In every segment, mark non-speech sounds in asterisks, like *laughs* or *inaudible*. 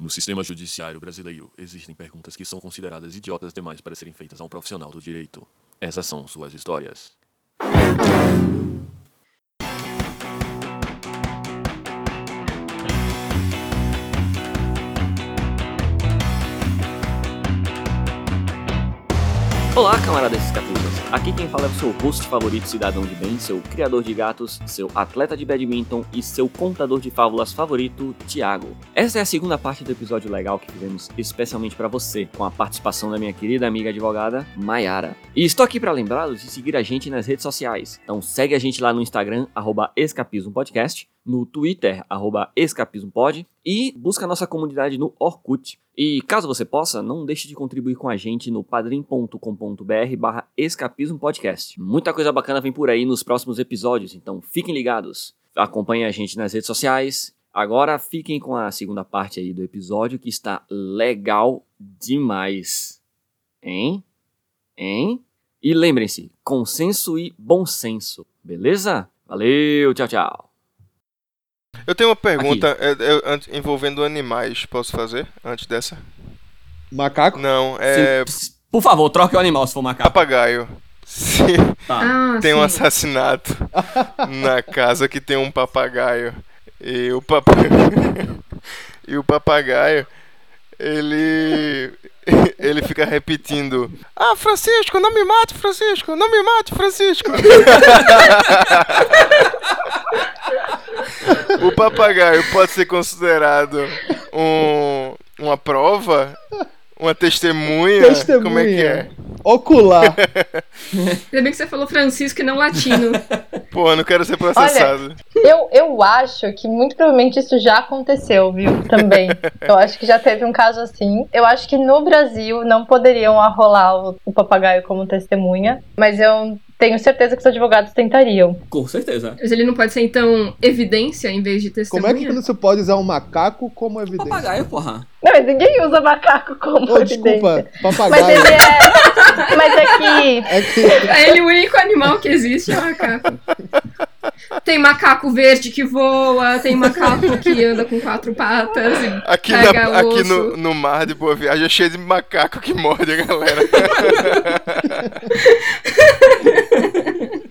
No sistema judiciário brasileiro, existem perguntas que são consideradas idiotas demais para serem feitas a um profissional do direito. Essas são suas histórias. Olá, camaradas. Aqui quem fala é o seu host favorito cidadão de bem, seu criador de gatos, seu atleta de badminton e seu contador de fábulas favorito, Thiago. Essa é a segunda parte do episódio legal que fizemos especialmente para você, com a participação da minha querida amiga advogada, Mayara. E estou aqui para lembrá-los de seguir a gente nas redes sociais. Então segue a gente lá no Instagram, arroba escapismopodcast, no Twitter, arroba escapismopod, e busca a nossa comunidade no Orkut. E caso você possa, não deixe de contribuir com a gente no padrim.com.br barra. Muita coisa bacana vem por aí nos próximos episódios, então fiquem ligados. Acompanhe a gente nas redes sociais. Agora fiquem com a segunda parte aí do episódio que está legal demais. Hein? Hein? E lembrem-se, consenso e bom senso, beleza? Valeu, tchau, tchau. Eu tenho uma pergunta é, é, envolvendo animais. Posso fazer antes dessa? Macaco? Não, é. Sim, por favor, troque o animal se for macaco. Papagaio. Se Tá. Ah, tem um assassinato *laughs* na casa que tem um papagaio. E o papagaio. *laughs* e o papagaio. Ele. *laughs* Ele fica repetindo: Ah, Francisco, não me mate, Francisco, não me mate, Francisco. O papagaio pode ser considerado um, uma prova? Uma testemunha? Testemunha. Como é que é? Ocular. *laughs* Ainda bem que você falou Francisco e não latino. Pô, eu não quero ser processado. Eu, eu acho que muito provavelmente isso já aconteceu, viu? Também. *laughs* Eu acho que já teve um caso assim. Eu acho que no Brasil não poderiam arrolar o, o papagaio como testemunha, mas eu tenho certeza que os advogados tentariam. Com certeza. Mas ele não pode ser, então, evidência em vez de Como testemunha? é que você pode usar um macaco como evidência? Papagaio, porra. Não, mas ninguém usa macaco como Oh, evidência. desculpa, Mas papagaio. ele é. Mas é que. *laughs* É que É ele o único animal que existe, é o macaco. *laughs* Tem macaco verde que voa, tem macaco que anda com quatro patas Aqui, na- aqui no, no mar de Boa Viagem é cheio de macaco que morde a galera. *laughs*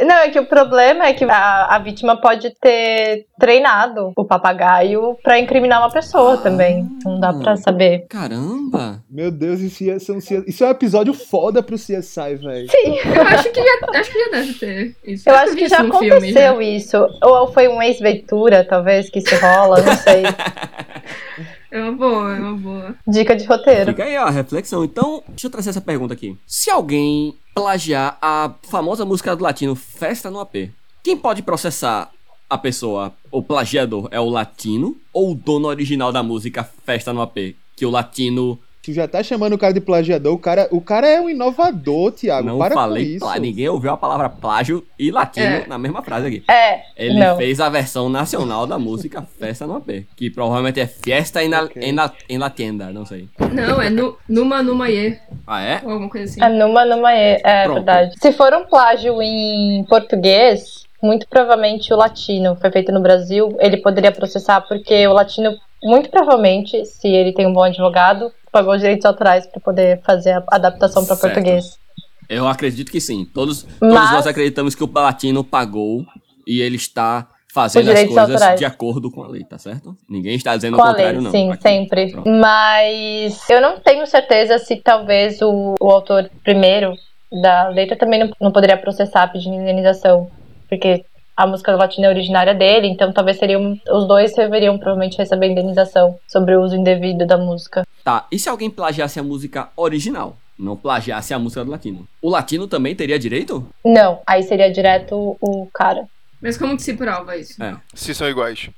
Não, é que o problema é que a, a vítima pode ter treinado o papagaio pra incriminar uma pessoa também. Não dá pra saber. Caramba. Meu Deus, isso, ia ser um isso é um episódio foda pro CSI, velho. Eu *laughs* acho que já, acho que já deve ter isso. Eu acho vi que já filme, aconteceu isso. Ou foi um ex-Ventura, talvez, que se rola, não sei. *laughs* É uma boa, é uma boa. Dica de roteiro. Fica aí, ó, a reflexão. Então, deixa eu trazer essa pergunta aqui. Se alguém plagiar a famosa música do latino Festa no AP, quem pode processar a pessoa? O plagiador é o latino ou o dono original da música Festa no AP? Que o latino Tu já tá chamando o cara de plagiador. O cara, o cara é um inovador, Thiago. não Para com falei isso. plá- Ninguém ouviu a palavra plágio e latino É. na mesma frase aqui. É, Ele não. fez a versão nacional da música Festa no AP, que provavelmente é Fiesta em la, Ok. em la, em la tienda, não sei. Não, é nu, Numa Numa Ye, Ah, é? ou alguma coisa assim. É numa, numa, é, é Pronto. verdade. Se for um plágio em português, muito provavelmente o latino foi feito no Brasil, ele poderia processar, porque o latino, muito provavelmente, se ele tem um bom advogado, pagou os direitos autorais pra poder fazer a adaptação Certo. português. Eu acredito que sim. Todos, todos Mas- nós acreditamos que o Latino pagou e ele está fazendo as coisas autorais. de acordo com a lei, tá certo? Ninguém está dizendo Com o contrário, lei, não. sim, Aqui. sempre. Pronto. Mas eu não tenho certeza se talvez o, o autor primeiro da letra também não, não poderia processar pedindo indenização. Porque a música latina é originária dele, então talvez seriam. Os dois deveriam provavelmente receber indenização sobre o uso indevido da música. Tá, e se alguém plagiasse a música original? Não plagiasse a música do Latino? O Latino também teria direito? Não, aí seria direto o cara. Mas como que se prova isso? É. Se são iguais.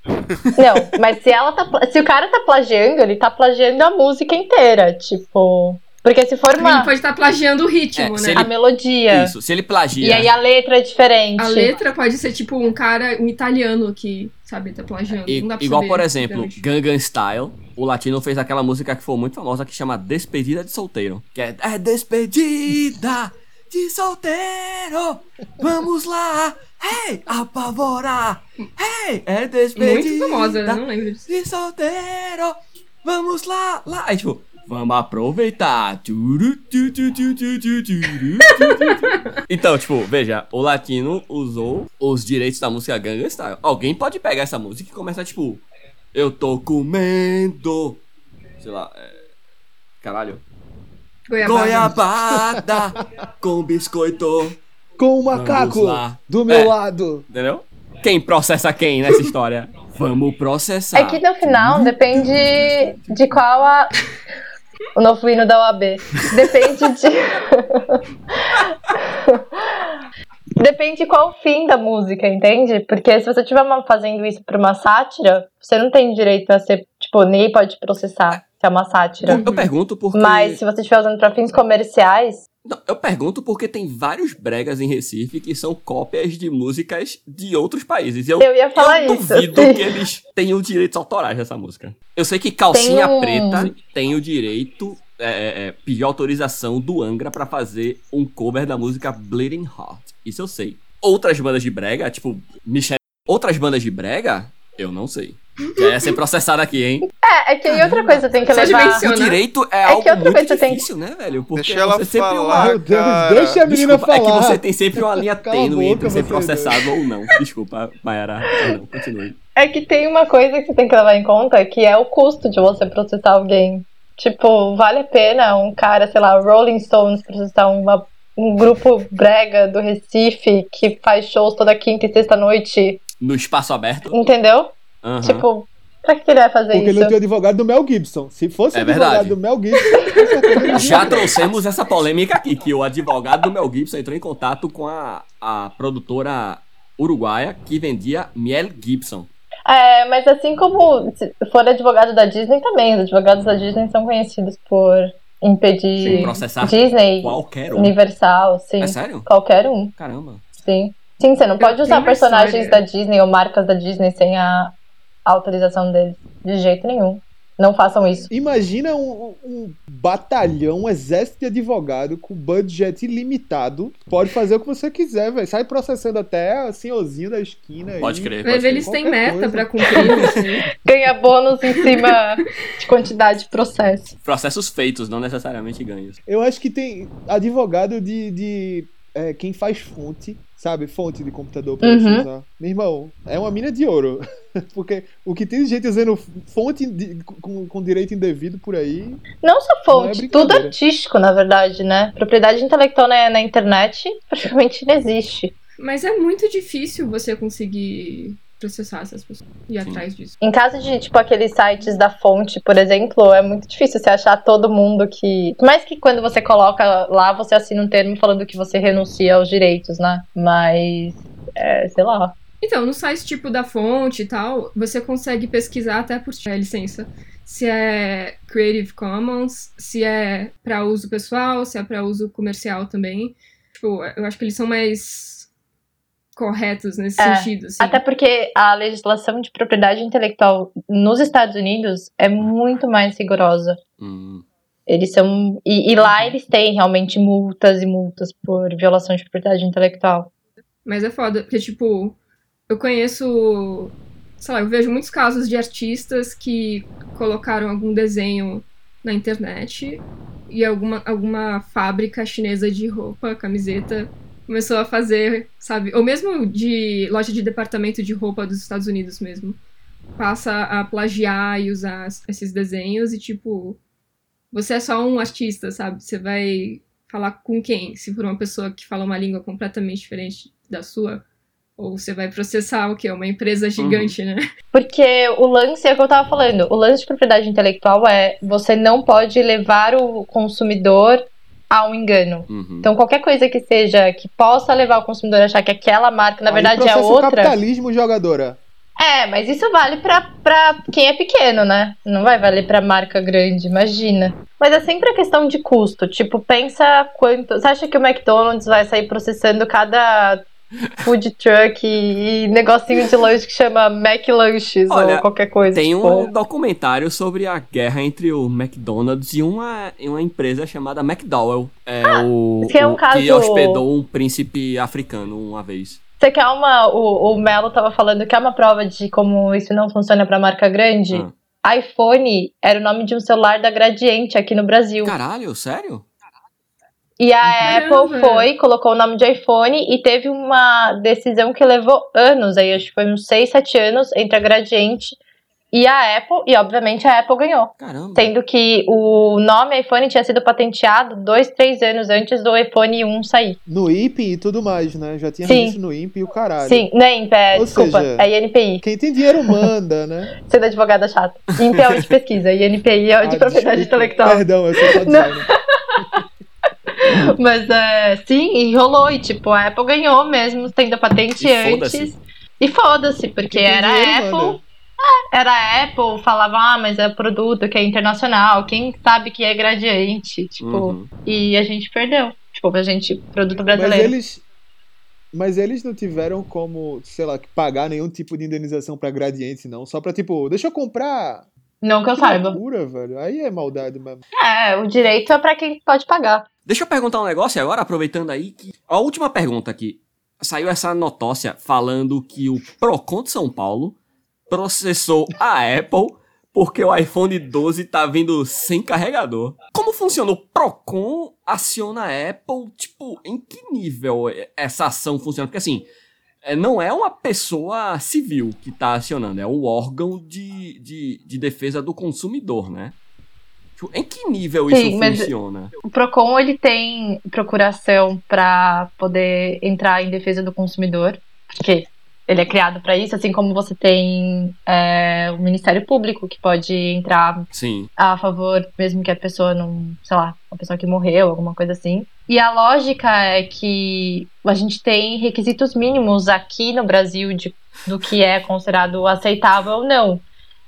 *laughs* Não, mas se ela tá. Se o cara tá plagiando, ele tá plagiando a música inteira. Tipo. Porque se for Ele uma. pode estar plagiando o ritmo, É, se né? ele- A melodia. Isso, se ele plagia. E aí a letra é diferente. A letra pode ser tipo um cara, um italiano que, sabe, tá plagiando. I- não dá pra igual, saber, por exemplo. Gangnam Style, o Latino fez aquela música que foi muito famosa que chama Despedida de Solteiro. Que é, é Despedida de Solteiro, vamos lá, Hey, apavorar! Hey, é despedida. Muito famosa, não lembro disso. de solteiro, vamos lá, lá. Aí, tipo, vamos aproveitar. Então, tipo, veja, o latino usou os direitos da música Gangnam Style. Alguém pode pegar essa música e começar, tipo, eu tô comendo, sei lá, é... caralho, Goiabada. goiabada com biscoito, Com o macaco do meu É. lado. entendeu? Quem processa quem nessa história? Vamos processar. É que no final depende de qual a. O novo hino da OAB. Depende de. *laughs* Depende qual o fim da música, entende? Porque se você estiver fazendo isso pra uma sátira, você não tem direito a ser. Tipo, ninguém pode processar se é uma sátira. Eu pergunto porque... Mas se você estiver usando pra fins comerciais, Não, eu pergunto porque tem vários bregas em Recife que são cópias de músicas de outros países. Eu, eu ia falar eu isso. duvido sim. *laughs* que eles tenham direitos autorais dessa música. Eu sei que Calcinha Tem Preta tem o direito, é, é, é, pedir autorização do Angra pra fazer um cover da música Bleeding Heart. Isso eu sei. Outras bandas de brega, tipo Michelle... Outras bandas de brega, eu não sei. Ia ser processado aqui, hein? É, é que aí outra coisa tem que de levar. O direito é, É algo que outra muito coisa tem- difícil, né, velho? Porque Deixa ela você sempre falar, Meu Deus, deixa a menina Desculpa, é que falar. você tem sempre uma linha tênue entre ser você processado ou não. Desculpa, Mayara. Não, continue. É que tem uma coisa que você tem que levar em conta, que é o custo de você processar alguém. Tipo, vale a pena um cara, sei lá, Rolling Stones processar uma, um grupo brega do Recife que faz shows toda quinta e sexta noite, No espaço aberto. entendeu? Aham. Tipo, pra que ele vai fazer Porque ele isso? tem o advogado do Mel Gibson. Se fosse É o advogado verdade. do Mel Gibson, Já trouxemos essa polêmica aqui, que o advogado do Mel Gibson entrou em contato com a, a produtora uruguaia que vendia Miel Gibson. É, mas assim como se for advogado da Disney também, os advogados da Disney são conhecidos por impedir Sim, processar Disney, Qualquer um. Universal, sim. É sério? Qualquer um. Caramba. Sim. Sim, você não pode usar personagens da Disney ou marcas da Disney sem a autorização deles. De jeito nenhum. Não façam isso. Imagina um, um batalhão, um exército de advogado com budget ilimitado. Pode fazer o que você quiser, velho. Sai processando até o senhorzinho da esquina. aí. Pode crer. Mas Pode crer. eles têm meta coisa. pra cumprir. sei. *laughs* Ganha bônus em cima de quantidade de processo. Processos feitos, não necessariamente ganhos. Eu acho que tem advogado de, de é, quem faz fonte, sabe? Fonte de computador pra Uhum. você usar. Meu irmão, é uma mina de ouro. *laughs* Porque o que tem de gente usando fonte de- com, com direito indevido por aí. Não só Não é fonte, tudo artístico, na verdade, né? Propriedade intelectual na, na internet *laughs* praticamente não existe. Mas é muito difícil você conseguir processar essas pessoas e ir Sim. atrás disso. Em caso de, tipo, aqueles sites da fonte, por exemplo, é muito difícil você achar todo mundo que. Mais que quando você coloca lá, você assina um termo falando que você renuncia aos direitos, né? Mas. É, sei lá. Então, no site tipo da fonte e tal, você consegue pesquisar até por é, licença. Se é Creative Commons, se é para uso pessoal, se é para uso comercial também. Tipo, eu acho que eles são mais corretos nesse É, sentido. Assim. Até porque a legislação de propriedade intelectual nos Estados Unidos é muito mais rigorosa. Hum, Eles são. E, e lá eles têm realmente multas e multas por violação de propriedade intelectual. Mas é foda, porque, tipo, eu conheço. Sei lá, eu vejo muitos casos de artistas que colocaram algum desenho na internet e alguma, alguma fábrica chinesa de roupa, camiseta, começou a fazer, sabe? Ou mesmo de loja de departamento de roupa dos Estados Unidos mesmo. Passa a plagiar e usar esses desenhos e, tipo, você é só um artista, sabe? Você vai falar com quem? Se for uma pessoa que fala uma língua completamente diferente da sua? Ou você vai processar o quê? Uma empresa gigante, né? Porque o lance é o que eu tava falando. O lance de propriedade intelectual é você não pode levar o consumidor a um engano. uhum. Então, qualquer coisa que seja que possa levar o consumidor a achar que aquela marca, na Aí verdade, é outra. capitalismo jogadora. É, mas isso vale pra, pra quem é pequeno, né? Não vai valer pra marca grande, imagina. Mas é sempre a questão de custo. Tipo, pensa quanto. Você acha que o McDonald's vai sair processando cada food truck e, e negocinho de lanche que chama McLanches Olha, ou qualquer coisa? Tem tipo? um documentário sobre a guerra entre o McDonald's e uma, uma empresa chamada McDowell. É o, que é um o caso- que hospedou um príncipe africano uma vez. Você quer uma. O, o Melo tava falando que é uma prova de como isso não funciona pra marca grande. Ah. iPhone era o nome de um celular da Gradiente aqui no Brasil. Caralho, sério? E a Caramba. Apple foi, colocou o nome de iPhone e teve uma decisão que levou anos, aí acho que foi uns 6, 7 anos entre a Gradiente e a Apple, e obviamente a Apple ganhou. Caramba. Sendo que o nome iPhone tinha sido patenteado dois, três anos antes do iPhone 1 sair. No INPE e tudo mais, né? Já tinha Sim. registro no INPE e o caralho. Sim, nem, é, Ou desculpa, seja- é INPI. Quem tem dinheiro manda, né? *laughs* Sendo advogada chata. INPE é o de pesquisa, e INPI é o de Ah, propriedade desculpa. intelectual. Perdão, eu só tô dizendo. *laughs* Mas é, sim, e rolou. E tipo, a Apple ganhou mesmo, tendo a patente E antes. E foda-se, porque era dinheiro, a Apple. manda. é, Era a Apple, falava, ah, mas é produto que é internacional, quem sabe que é gradiente, tipo, Uhum. e a gente perdeu. Tipo, a gente, produto Mas brasileiro. eles. Mas eles não tiveram como, sei lá, pagar nenhum tipo de indenização pra Gradiente, não. Só pra, tipo, deixa eu comprar. Não que eu Que saiba. loucura, velho. Aí é maldade mesmo. É, o direito é pra quem pode pagar. Deixa eu perguntar um negócio agora, aproveitando aí que. A última pergunta aqui. Saiu essa notócia falando que o Procon de São Paulo processou a Apple porque o iPhone 12 tá vindo sem carregador. Como funciona? O Procon aciona a Apple, tipo, em que nível essa ação funciona? Porque assim, é, não é uma pessoa civil que tá acionando, é um órgão de, de, de defesa do consumidor, né? Em que nível Sim, isso funciona? O Procon, ele tem procuração pra poder entrar em defesa do consumidor, porque ele é criado pra isso, assim como você tem é, o Ministério Público, que pode entrar Sim. a favor, mesmo que a pessoa não, sei lá, uma pessoa que morreu, alguma coisa assim. E a lógica é que a gente tem requisitos mínimos aqui no Brasil de, do que é considerado aceitável ou não.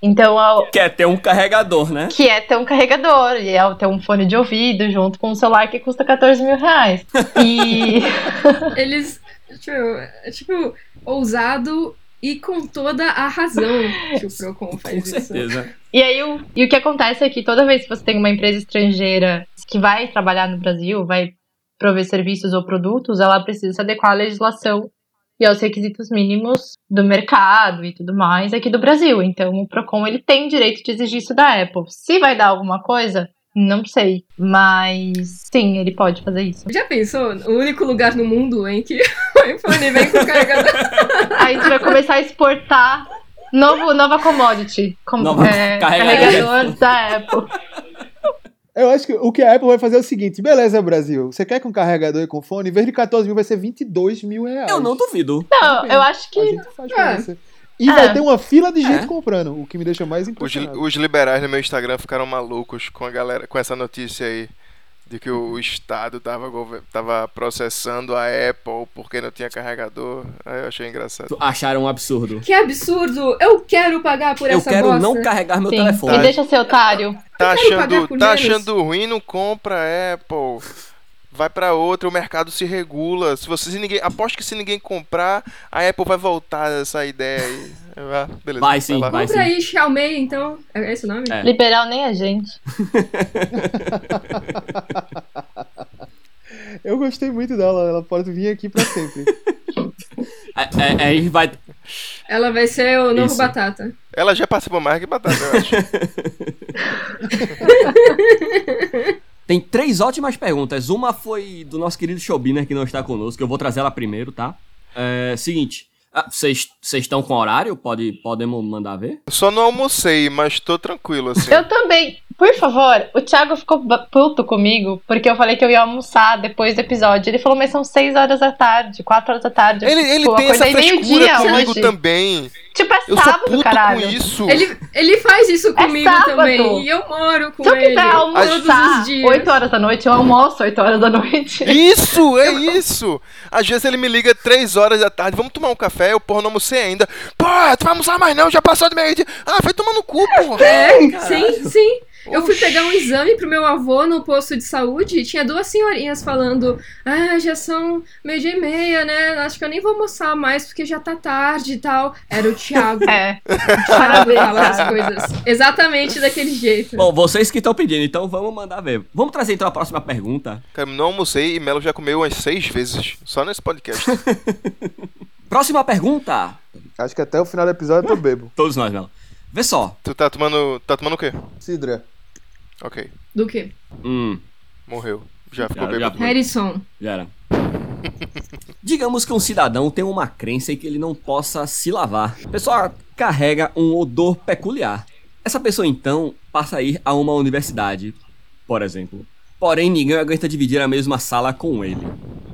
Então, a- Quer ter um carregador, né? que é ter um carregador, e é ter um fone de ouvido junto com um celular que custa 14 mil reais. E *laughs* Eles, tipo, é, tipo, ousado e com toda a razão que o Procon Com faz isso. certeza. E aí, o, e o que acontece é que toda vez que você tem uma empresa estrangeira que vai trabalhar no Brasil, vai prover serviços ou produtos, ela precisa se adequar à legislação e aos requisitos mínimos do mercado e tudo mais aqui do Brasil. Então, o Procon ele tem direito de exigir isso da Apple. Se vai dar alguma coisa, não sei, mas sim, ele pode fazer isso. Já pensou? O único lugar no mundo em que *laughs* o iPhone vem com carregador. Aí você vai começar a exportar novo, nova commodity, como Nova é, carregador da Apple. Eu acho que o que a Apple vai fazer é o seguinte: beleza, Brasil. Você quer com carregador e com fone? Em vez de 14 mil, vai ser 22 mil reais. Eu não duvido. Não, eu acho A que gente faz pra É. você. E É. vai ter uma fila de gente É. comprando, o que me deixa mais Os, impressionado. os liberais no meu Instagram ficaram malucos com a galera, com essa notícia aí. De que o Estado tava, gover- tava processando a Apple porque não tinha carregador. Aí eu achei engraçado. Acharam um absurdo. Que absurdo! Eu quero pagar por Eu essa quero bosta. não carregar meu sim. telefone. Me deixa ser otário. Tá achando, tá achando ruim, não compra Apple. Vai pra outra, o mercado se regula. Se você se ninguém, aposto que se ninguém comprar, a Apple vai voltar essa ideia aí. Ah, beleza. Vai sim, lá. vai. Compra aí Xiaomi, então. É esse o nome? É. Liberal nem a gente. *laughs* Eu gostei muito dela, ela pode vir aqui pra sempre. É, é, aí vai. Ela vai ser o novo Isso. Batata. Ela já participou mais que batata, eu acho. *laughs* Tem três ótimas perguntas. Uma foi do nosso querido Showbiner, que não está conosco. Eu vou trazer ela primeiro, tá? É, seguinte. Ah, Vocês estão com horário? Pode, podemos mandar ver? Só não almocei, mas tô tranquilo, assim. Eu também. Por favor, o Thiago ficou puto comigo porque eu falei que eu ia almoçar depois do episódio. Ele falou, mas são 6 horas da tarde, 4 horas da tarde. Ele, ele Tipo, tem essa frescura meio-dia comigo hoje. também. Tipo, é Eu sou sábado, puto caralho. com isso. Ele, ele faz isso comigo É também. E eu moro com Se eu ele. quiser todos almoçar os dias. 8 horas da noite, eu almoço 8 horas da noite. Isso, é isso. Às vezes ele me liga 3 horas da tarde, vamos tomar um café, eu, porra, não almocei ainda. Pô, tu vai almoçar mais não, já passou de meio dia. Ah, vai tomar no cu, porra. É, sim, sim. Eu fui pegar um exame pro meu avô no posto de saúde e tinha duas senhorinhas falando: Ah, já são meio-dia e meia, né? Acho que eu nem vou almoçar mais porque já tá tarde e tal. Era o Thiago. *laughs* É. O Thiago *laughs* Parabéns, fala as coisas exatamente daquele jeito. Bom, vocês que estão pedindo, então vamos mandar ver. Vamos trazer então a próxima pergunta. Cara, não almocei e Melo já comeu umas 6 vezes, só nesse podcast. *laughs* Próxima pergunta. Acho que até o final do episódio eu tô bebo. Todos nós, Melo. Vê só. Tu tá tomando. Tá tomando o quê? Cidra. Ok. Do que? Hum, Morreu. Já ficou Já- bêbado. Harrison. já era. *laughs* Digamos que um cidadão tem uma crença em que ele não possa se lavar. A pessoa carrega um odor peculiar. Essa pessoa então passa a ir a uma universidade, por exemplo. Porém, ninguém aguenta dividir a mesma sala com ele.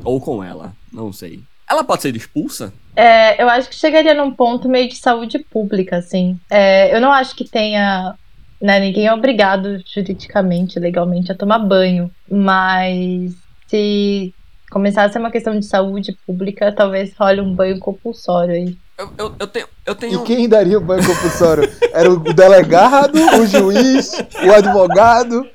Ou com ela, não sei. Ela pode ser expulsa? É, eu acho que chegaria num ponto meio de saúde pública, assim. É, eu não acho que tenha. Né, ninguém é obrigado juridicamente, legalmente, a tomar banho. Mas se começar a ser uma questão de saúde pública, talvez role um banho compulsório aí. Eu, eu, eu tenho. Eu E tenho. quem daria o banho compulsório? Era o delegado, o juiz, o advogado,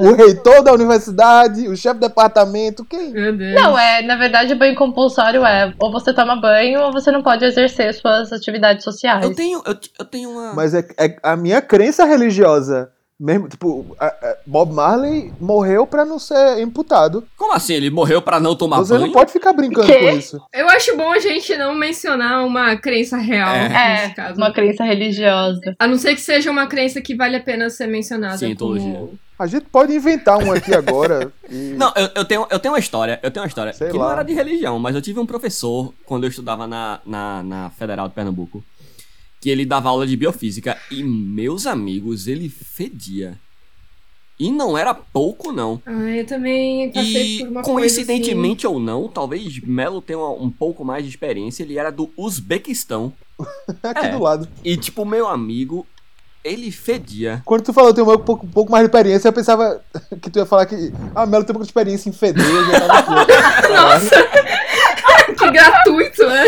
o reitor da universidade, o chefe de departamento, quem? Não, é, na verdade, o banho compulsório é ou você toma banho ou você não pode exercer suas atividades sociais. Eu tenho. Eu, eu tenho uma. Mas é, é a minha crença religiosa. Mesmo, tipo, a- a- Bob Marley morreu pra não ser imputado. Como assim? Ele morreu pra não tomar Você banho? não pode ficar brincando Quê? com isso. Eu acho bom a gente não mencionar uma crença real É. nesse É, caso. uma crença religiosa. A não ser que seja uma crença que vale a pena ser mencionada. Cientologia. como- A gente pode inventar um aqui agora. e- *laughs* Não, eu, eu, tenho, eu tenho uma história, eu tenho uma história Sei que lá. não era de religião, mas eu tive um professor quando eu estudava na, na, na Federal de Pernambuco, que ele dava aula de biofísica e, meus amigos, ele fedia. E não era pouco, não. Ah, eu também passei E, por uma coincidentemente ou não, talvez Melo tenha um pouco mais de experiência, ele era do Uzbequistão. *laughs* aqui é. do lado. E, tipo, meu amigo, ele fedia. Quando tu falou que tem um pouco, um pouco mais de experiência, eu pensava *laughs* que tu ia falar que. Ah, Melo tem um pouco de experiência em feder. eu. *laughs* Nossa! que gratuito, né?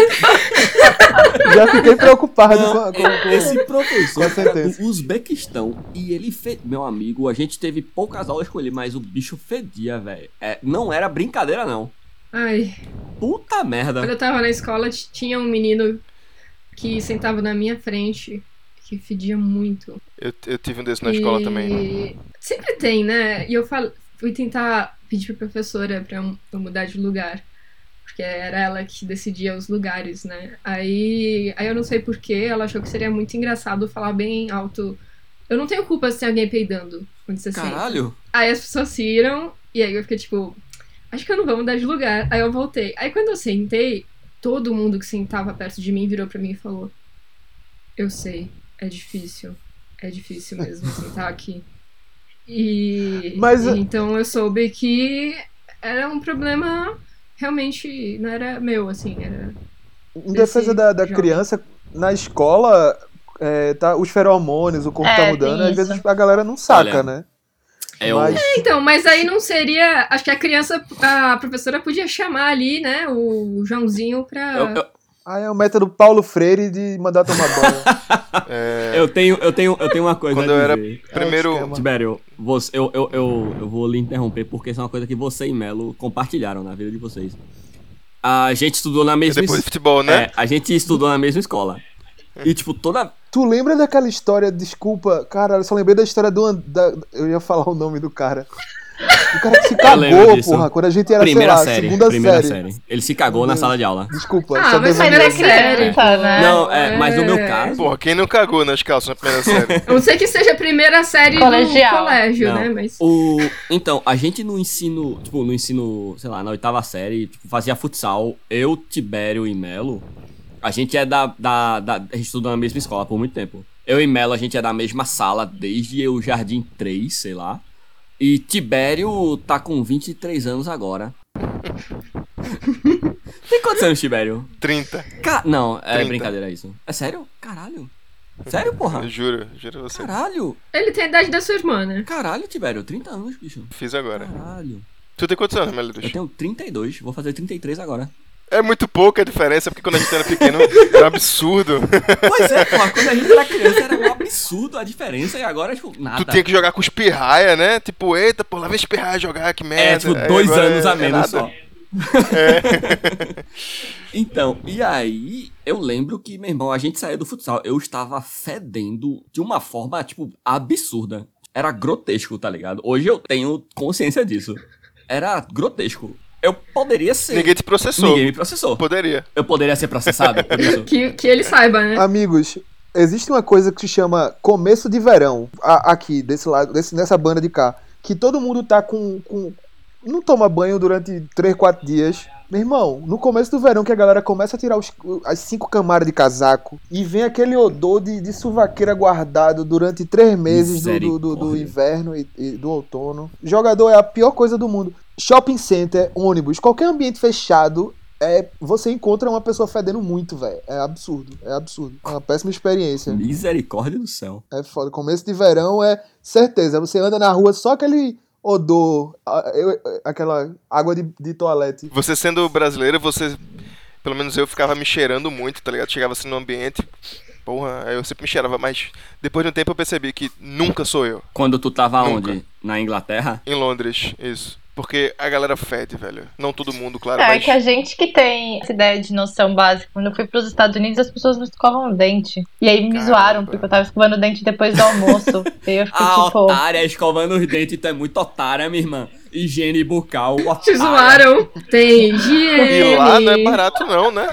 Já fiquei preocupado com, com, com- Esse professor Com a era sentença. do Uzbequistão e ele fe... Meu amigo, a gente teve poucas aulas com ele, mas o bicho fedia, velho. É, não era brincadeira, não. Ai, Puta merda. quando eu tava na escola, tinha um menino que sentava na minha frente que fedia muito. Eu, eu tive um desses na escola E também. Sempre tem, né? E eu fal- fui tentar pedir pra professora pra eu mudar de lugar. Porque era ela que decidia os lugares, né? Aí, aí eu não sei porquê, ela achou que seria muito engraçado falar bem alto. Eu não tenho culpa se tem alguém peidando você senta. Caralho. Aí as pessoas riram, e aí eu fiquei tipo, acho que eu não vou mudar de lugar. Aí eu voltei. Aí quando eu sentei, todo mundo que sentava perto de mim virou pra mim e falou: Eu sei, é difícil. É difícil mesmo *laughs* sentar aqui. E, Mas- então eu soube que era um problema realmente não era meu, assim, era. Em defesa da, da criança, na escola, é, tá, os feromônios, o corpo É, tá mudando, às vezes a galera não saca, Olha, né? É. Mas- Então, mas aí não seria. Acho que a criança, a professora podia chamar ali, né, o Joãozinho pra. Eu, eu, Aí é o método Paulo Freire de mandar tomar banho. *laughs* É, eu tenho, eu, tenho, eu tenho uma coisa Quando a eu era primeiro. esquema. Tibério, você, eu, eu, eu, eu vou lhe interromper porque isso é uma coisa que você e Melo compartilharam na vida de vocês. A gente estudou na mesma Depois de futebol, né? É, a gente estudou na mesma escola. E, tipo, toda. tu lembra daquela história, desculpa, cara, eu só lembrei da história do. Da, eu ia falar o nome do cara. O cara que se *laughs* cagou, porra, quando a gente era, primeira sei lá, série. segunda primeira série. série. Ele se cagou na sala de aula. Desculpa, Ah, só mas devo- ainda Ainda é série, criança, né? Não, é, mas no meu É. caso. Porra, quem não cagou nas calças na primeira série? *laughs* A não ser que seja a primeira série Colegial. do colégio, Não. né? Mas. O, então, a gente no ensino, tipo, no ensino, sei lá, na oitava série, tipo, fazia futsal, eu, Tibério e Melo, a gente é da, da, da- A gente estudou na mesma escola por muito tempo. Eu e Melo, a gente é da mesma sala desde o Jardim 3, sei lá. E Tibério tá com 23 anos agora. *laughs* Tem quantos anos, Tibério? 30. Ca- Não, é 30. brincadeira isso. É sério? Caralho. Sério, porra? Eu juro, juro você. Caralho. Ele tem a idade da sua irmã, né? Caralho, Tibério. 30 anos, bicho. Fiz agora. Caralho. Tu tem quantos anos, Melidus? Eu tenho 32, vou fazer 33 agora. É muito pouca a diferença, porque quando a gente era pequeno era um absurdo. Pois é, pô, quando a gente era criança era um absurdo a diferença e agora, tipo, nada. Tu tinha que jogar com os pirraia, né? Tipo, eita, pô, lá vem os pirraia jogar, que merda. É, tipo, Aí dois agora anos é- a é menos nada. só. *laughs* então, e aí, eu lembro que, meu irmão, a gente saiu do futsal, eu estava fedendo de uma forma, tipo, absurda. Era grotesco, tá ligado? Hoje eu tenho consciência disso. Era grotesco. Eu poderia ser. Ninguém te processou. Ninguém me processou. Poderia. Eu poderia ser processado por isso. *laughs* Que, que ele saiba, né? Amigos, existe uma coisa que se chama começo de verão, a- aqui, desse lado, desse, nessa banda de cá, que todo mundo tá com, com. Não toma banho durante 3, 4 dias. Meu irmão, no começo do verão que a galera começa a tirar os- as cinco camadas de casaco e vem aquele odor de, de suvaqueira guardado durante três meses do, do- do- do inverno e, e do outono. Jogador é a pior coisa do mundo. Shopping center, ônibus, qualquer ambiente fechado é, você encontra uma pessoa fedendo muito, velho. É absurdo, é absurdo. É uma péssima experiência. Misericórdia do céu. É foda. Começo de verão é certeza. Você anda na rua, só aquele odor, aquela água de, de toalete. Você sendo brasileiro, você. Pelo menos eu ficava me cheirando muito, tá ligado? Chegava assim no ambiente. Porra, aí eu sempre me cheirava, mas depois de um tempo eu percebi que nunca sou eu. Quando tu tava Nunca. onde? Na Inglaterra? Em Londres, isso. Porque a galera fede, velho. Não todo mundo, claro, É mas. que a gente que tem essa ideia de noção básica. Quando eu fui pros Estados Unidos, as pessoas não escovam o dente. E aí me Caramba. zoaram, porque eu tava escovando o dente depois do almoço. *laughs* e aí eu fiquei Ah, tipo. otária, escovando os dentes, tu é muito otária, minha irmã. Higiene bucal, Te otária. zoaram. Tem higiene. E lá não é barato, não, né?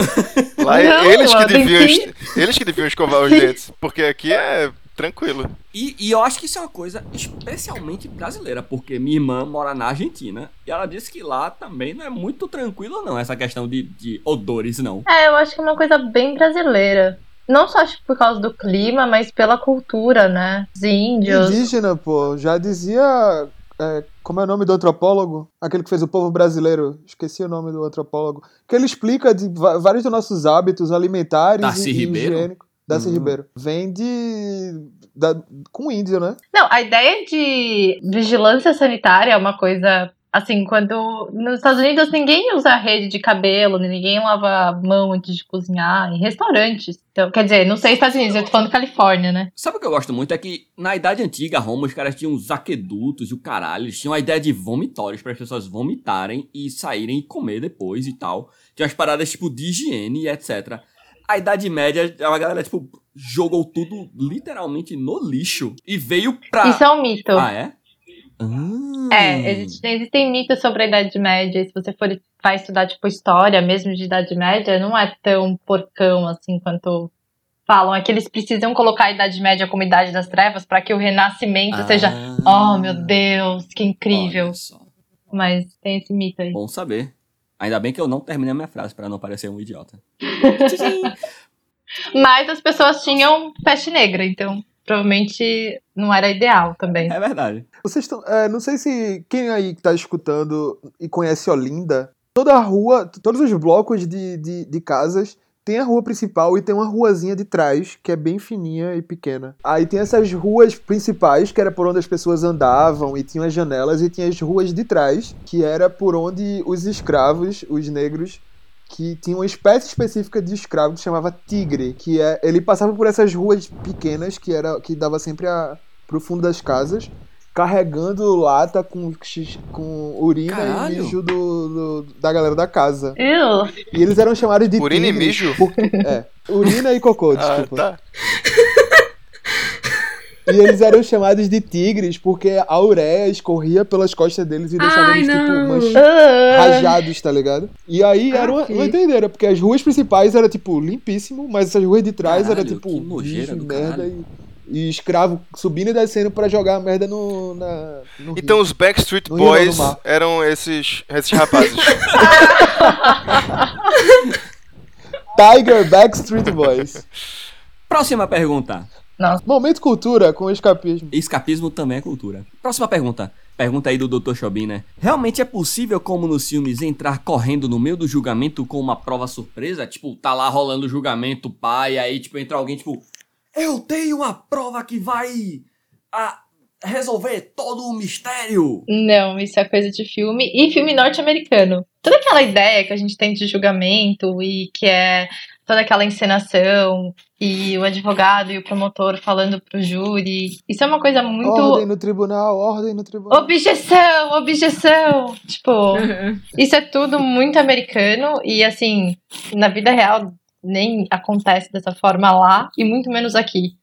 *laughs* lá é Não, eles que deviam. Eles que deviam escovar os dentes. Porque aqui é tranquilo. E, e eu acho que isso é uma coisa especialmente brasileira, porque minha irmã mora na Argentina e ela disse que lá também não é muito tranquilo, não, essa questão de, de odores, não. É, eu acho que é uma coisa bem brasileira. Não só acho que por causa do clima, mas pela cultura, né? Os índios. Indígena, pô. Já dizia. é, como é o nome do antropólogo? Aquele que fez o povo brasileiro. Esqueci o nome do antropólogo. Que ele explica de vários dos nossos hábitos alimentares Darcy e, e Ribeiro? Darcy Uhum. Ribeiro. Vem de. da- com índio, né? Não, a ideia de vigilância sanitária é uma coisa. Assim, quando. Nos Estados Unidos ninguém usa rede de cabelo, ninguém lava a mão antes de cozinhar, em restaurantes. Então, quer dizer, não sei Estados Unidos, eu tô falando Califórnia, né? Sabe o que eu gosto muito? É que na Idade Antiga, Roma, os caras tinham os aquedutos e o caralho. Eles tinham a ideia de vomitórios para as pessoas vomitarem e saírem e comer depois e tal. Tinha as paradas tipo de higiene e etc. A Idade Média, a galera, tipo, jogou tudo literalmente no lixo e veio pra. Isso é um mito. Ah, é? Ah. É, existe- existem mitos sobre a Idade Média. Se você for vai estudar, tipo, história mesmo de Idade Média, não é tão porcão assim quanto falam. É que eles precisam colocar a Idade Média como Idade das Trevas para que o Renascimento seja. Oh, meu Deus, que incrível. Ah. Mas tem esse mito aí. Bom saber. Ainda bem que eu não terminei a minha frase para não parecer um idiota. *laughs* Mas as pessoas tinham peste negra, então provavelmente não era ideal também. É verdade. Vocês estão. é, não sei se quem aí que tá escutando e conhece Olinda, toda a rua, todos os blocos de, de, de casas tem a rua principal e tem uma ruazinha de trás, que é bem fininha e pequena. Aí tem essas ruas principais, que era por onde as pessoas andavam e tinham as janelas, e tinha as ruas de trás, que era por onde os escravos, os negros, que tinha uma espécie específica de escravo que chamava tigre, que é ele passava por essas ruas pequenas que era que dava sempre a, pro fundo das casas, carregando lata com, com urina Caralho. e mijo do, do- da galera da casa. Ew. E eles eram chamados de Urina e tigres mijo? por- é, urina e cocô, *laughs* Ah, desculpa. tá. *laughs* E eles eram chamados de tigres porque a ureia escorria pelas costas deles e deixava Ai, eles tipo não. manch- Ah. rajados, tá ligado? E aí era uma, uma doideira, porque as ruas principais era tipo limpíssimo, mas essas ruas de trás era Caralho, tipo que nojeira do merda caralho. e, e escravo subindo e descendo pra jogar a merda no, na, no Então rio. os Backstreet No Boys eram esses, esses rapazes. *laughs* Tiger Backstreet Boys. Próxima pergunta. Momento cultura com escapismo. Escapismo também é cultura. Próxima pergunta. Pergunta aí do Dr. Chobin, né? Realmente é possível, como nos filmes, entrar correndo no meio do julgamento com uma prova surpresa? Tipo, tá lá rolando o julgamento, pai, aí, tipo, entra alguém, tipo, eu tenho uma prova que vai ah, resolver todo o mistério. Não, isso é coisa de filme e filme norte-americano. Toda aquela ideia que a gente tem de julgamento e que é toda aquela encenação e o advogado e o promotor falando pro júri. Isso é uma coisa muito. Ordem no tribunal, ordem no tribunal. Objeção, objeção! Tipo, *laughs* isso é tudo muito americano e assim, na vida real nem acontece dessa forma lá e muito menos aqui.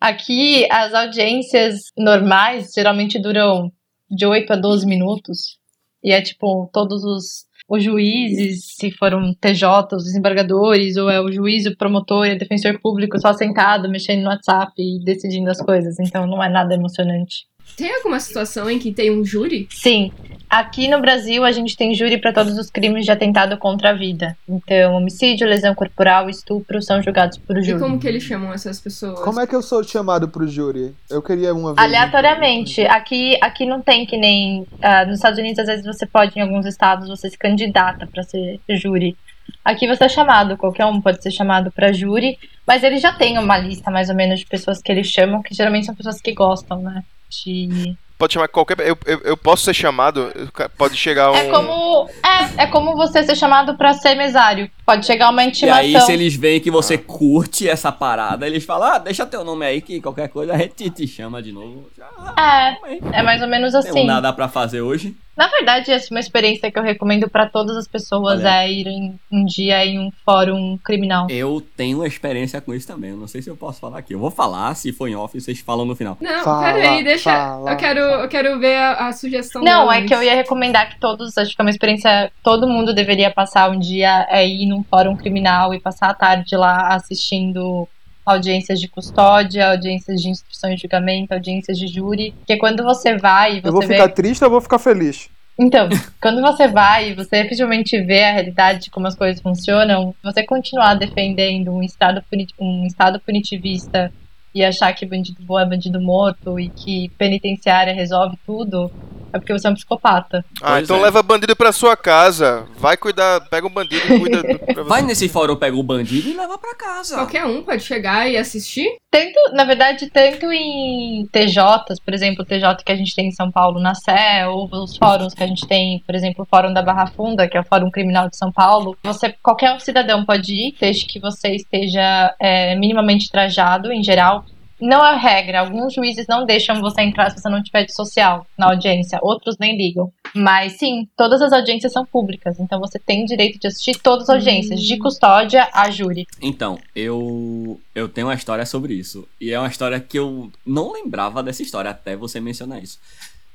Aqui as audiências normais geralmente duram de 8 a 12 minutos E é tipo, todos os, os juízes, se foram TJ, os desembargadores, ou é o juiz, o promotor e o defensor público só sentado, mexendo no WhatsApp e decidindo as coisas. Então não é nada emocionante. Tem alguma situação em que tem um júri? Sim. Aqui no Brasil, a gente tem júri para todos os crimes de atentado contra a vida. Então, homicídio, lesão corporal, estupro são julgados por júri. E como que eles chamam essas pessoas? Como é que eu sou chamado pro júri? Eu queria uma vez. Aleatoriamente. Aqui, aqui não tem que nem. ah, nos Estados Unidos, às vezes você pode, em alguns estados, você se candidata para ser júri. Aqui você é chamado, qualquer um pode ser chamado para júri, mas eles já têm uma lista mais ou menos de pessoas que eles chamam, que geralmente são pessoas que gostam, né? De Pode chamar qualquer. Eu, eu, eu posso ser chamado. Pode chegar um. É como, é, é como você ser chamado pra ser mesário. Pode chegar uma E intimação. aí, se eles veem que você curte essa parada, eles falam, ah, deixa teu nome aí que qualquer coisa a gente te chama de novo. Já, É, é mais ou menos Tem assim. nada pra fazer hoje. Na verdade, essa é uma experiência que eu recomendo pra todas as pessoas Olha. é irem um dia em um fórum criminal. Eu tenho uma experiência com isso também. Eu não sei se eu posso falar aqui. Eu vou falar, se for em off, vocês falam no final. Não, Fala, peraí, deixa. fala, eu, quero, eu quero ver a, a sugestão Não, é que eu ia recomendar que todos, acho que é uma experiência todo mundo deveria passar um dia é ir num fórum criminal e passar a tarde lá assistindo audiências de custódia, audiências de instrução e julgamento, audiências de júri, porque quando você vai e você Eu vou vê ficar triste ou vou ficar feliz? Então, *laughs* quando você vai e você efetivamente vê a realidade de como as coisas funcionam, você continuar defendendo um estado, um estado punitivista e achar que bandido bom é bandido morto e que penitenciária resolve tudo, é porque você é um psicopata. Ah, Pois então é. leva bandido pra sua casa. Vai cuidar, pega um bandido e cuida do-. Vai nesse fórum, pega o bandido e leva pra casa. Qualquer um pode chegar e assistir? Tanto, na verdade, tanto em TJs, por exemplo, o TJ que a gente tem em São Paulo na Sé, ou os fóruns que a gente tem, por exemplo, o Fórum da Barra Funda, que é o Fórum Criminal de São Paulo, você, qualquer cidadão pode ir, desde que você esteja é, minimamente trajado, em geral. Não é regra, alguns juízes não deixam você entrar se você não tiver de social na audiência, outros nem ligam. Mas sim, todas as audiências são públicas, então você tem direito de assistir todas as audiências, de custódia a júri. Então, eu eu tenho uma história sobre isso. E é uma história que eu não lembrava dessa história até você mencionar isso.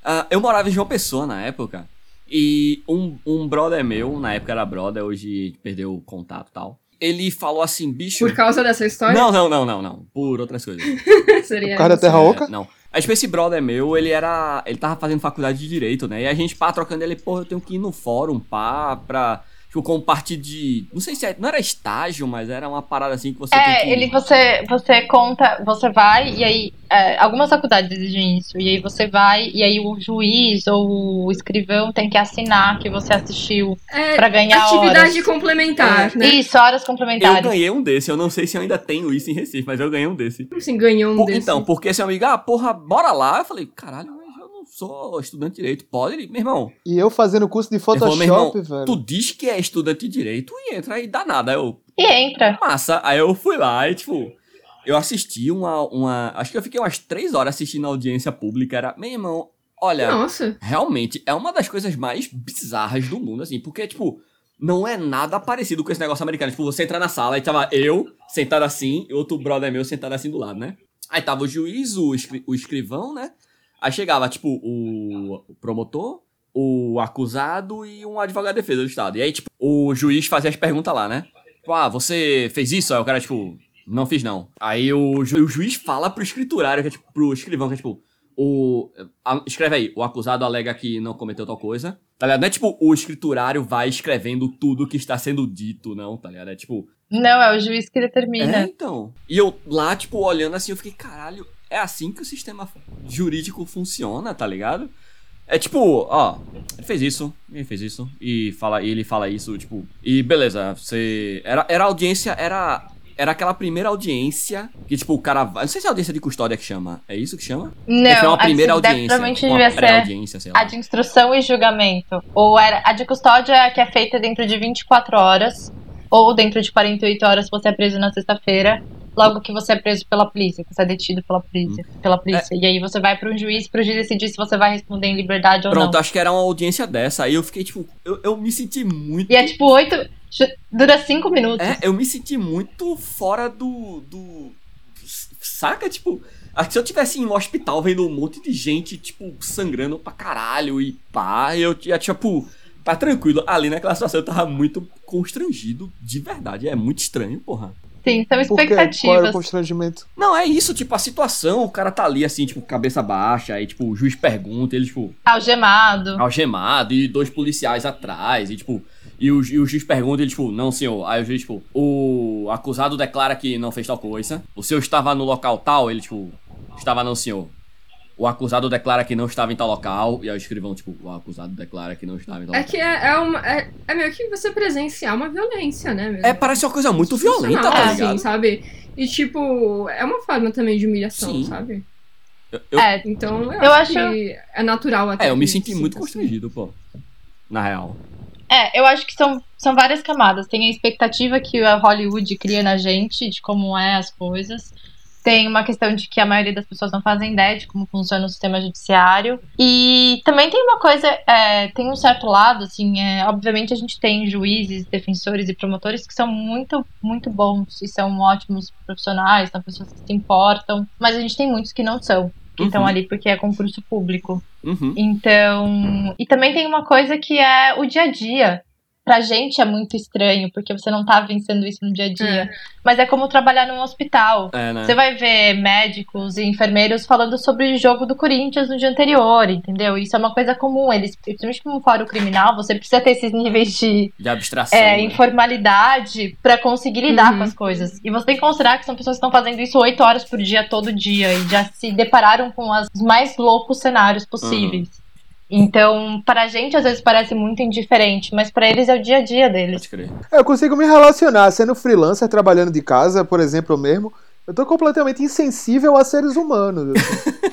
Ah, eu morava em João Pessoa na época. E um, um brother meu, na época era brother, hoje perdeu o contato e tal. Ele falou assim, bicho. Por causa dessa história? Não, não, não, não, não. Por outras coisas. *laughs* Seria Por causa da isso. Terra É, Oca? não. Aí, tipo, esse brother meu, ele era. Ele tava fazendo faculdade de direito, né? E a gente, pá, trocando ele, porra, eu tenho que ir no fórum, pá, pra. Tipo, como parte de. Não sei se é, não era estágio, mas era uma parada assim que você tem É, que. ele você você conta, você vai e aí é, algumas faculdades exigem isso e aí você vai e aí o juiz ou o escrivão tem que assinar que você assistiu É, Pra ganhar atividade horas. complementar, né? isso horas Eu complementares. ganhei um desse, eu não sei se eu ainda tenho isso em Recife, mas eu ganhei um desse. Assim ganhou um Por- desse? então, porque esse amigo, ah, porra, bora lá. Eu falei, caralho, eu não sou estudante de direito. Pode? Ele, meu irmão, E eu fazendo curso de falou, Photoshop, irmão, velho. tu diz que é estudante de direito e entra e dá nada. Aí eu, E entra. massa. Aí eu fui lá e, tipo, eu assisti uma, uma. Acho que eu fiquei umas três horas assistindo a audiência pública. Era, meu irmão, olha, Nossa. realmente é uma das coisas mais bizarras do mundo, assim, porque, tipo, não é nada parecido com esse negócio americano. Tipo, você entrar na sala e tava eu sentado assim e outro brother meu sentado assim do lado, né? Aí tava o juiz, o, escri- o escrivão, né? Aí chegava, tipo, o promotor, o acusado e um advogado de defesa do Estado. E aí, tipo, o juiz fazia as perguntas lá, né? Tipo, ah, você fez isso? Aí o cara, tipo, não fiz não. Aí o, ju- o juiz fala pro escriturário, que é, tipo, pro escrivão, que é tipo, o. a- escreve aí, o acusado alega que não cometeu tal coisa. Tá ligado? Não é tipo, o escriturário vai escrevendo tudo que está sendo dito, não, tá ligado? É tipo. Não, é o juiz que determina. É, então. E eu lá, tipo, olhando assim, eu fiquei, caralho, é assim que o sistema jurídico funciona, tá ligado? É tipo, ó, ele fez isso, ele fez isso, e fala, ele fala isso, tipo, e beleza, você. Era, era audiência, era. Era aquela primeira audiência que, tipo, o cara vai. Não sei se é audiência de custódia que chama. É isso que chama? Não, que foi uma a de- primeira audiência. provavelmente uma devia ser pré-audiência, sei lá. a de instrução e julgamento. Ou era a de custódia é que é feita dentro de 24 horas, ou dentro de 48 horas se você é preso na sexta-feira, logo que você é preso pela polícia, que você é detido pela polícia. Hum. Pela polícia. E aí você vai para um juiz, para o juiz decidir se você vai responder em liberdade ou Pronto, não. acho que era uma audiência dessa. Aí eu fiquei, tipo, eu, eu me senti muito. E é tipo oito. Dura cinco minutos. É, eu me senti muito fora do. do. Saca? Tipo, Acho que se eu tivesse em um hospital vendo um monte de gente, tipo, sangrando pra caralho e pá, eu ia, tipo, tá tranquilo. Ali naquela situação eu tava muito constrangido, de verdade. É muito estranho, porra. Sim, são Por quê? Qual era o expectativas. constrangimento? Não, é isso, tipo, a situação, o cara tá ali assim, tipo, cabeça baixa, aí, tipo, o juiz pergunta, ele, tipo, Algemado. algemado, e dois policiais atrás, e, tipo, e o, e o juiz pergunta, ele, tipo, não, senhor. Aí o juiz, tipo, o acusado declara que não fez tal coisa. O senhor estava no local tal, ele, tipo, estava não, senhor. O acusado declara que não estava em tal local, e aí o escrivão, tipo, o acusado declara que não estava em tal É local. que é, é, uma, é, é meio que você presenciar uma violência, né? Mesmo. É, parece uma coisa muito violenta, Institucional, tá assim, ligado? sabe? E, tipo, é uma forma também de humilhação, Sim. sabe? Eu- eu- É, Então, eu, Eu acho, acho- que é natural até. é, eu me senti muito assim. constrangido, pô. Na real. É, eu acho que são, são várias camadas. Tem a expectativa que a Hollywood cria na gente de como é as coisas. Tem uma questão de que a maioria das pessoas não fazem ideia de como funciona o sistema judiciário. E também tem uma coisa, é, tem um certo lado, assim, é, obviamente a gente tem juízes, defensores e promotores que são muito, muito bons e são ótimos profissionais, são pessoas que se importam, mas a gente tem muitos que não são, que Uhum. estão ali porque é concurso público. Uhum. Então. E também tem uma coisa que é o dia a dia. Pra gente é muito estranho, porque você não tá vencendo isso no dia a dia. Mas é como trabalhar num hospital. É, né? Você vai ver médicos e enfermeiros falando sobre o jogo do Corinthians no dia anterior, entendeu? Isso é uma coisa comum. Eles, principalmente como fórum criminal, você precisa ter esses níveis de De abstração. é, né? informalidade pra conseguir lidar Uhum. com as coisas. E você tem que considerar que são pessoas que estão fazendo isso oito horas por dia, todo dia, e já se depararam com os mais loucos cenários possíveis. Então, para a gente às vezes parece muito indiferente, mas pra eles é o dia a dia deles. Pode crer. É, Eu consigo me relacionar, sendo freelancer, trabalhando de casa, por exemplo, eu mesmo. Eu tô completamente insensível a seres humanos.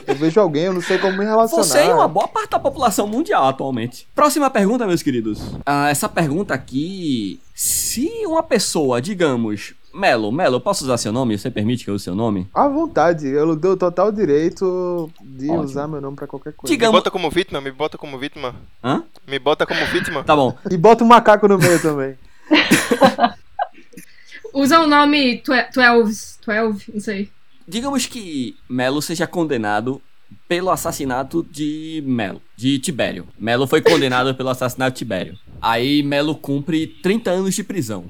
eu vejo alguém, eu não sei como me relacionar. Você e uma boa parte da população mundial atualmente. Próxima pergunta, meus queridos. Ah, essa pergunta aqui. Se uma pessoa, digamos. Melo, Melo, eu posso usar seu nome? Você permite que eu use seu nome? À vontade, eu dou total direito de Ótimo. usar meu nome pra qualquer coisa. Me Digamos. bota como vítima, me bota como vítima. Hã? Me bota como vítima. Tá bom. E bota um macaco no meio também. *laughs* Usa o nome 12, 12, não sei. Digamos que Melo seja condenado pelo assassinato de Melo, de Tibério. Melo foi condenado pelo assassinato de Tibério. Aí Melo cumpre 30 anos de prisão.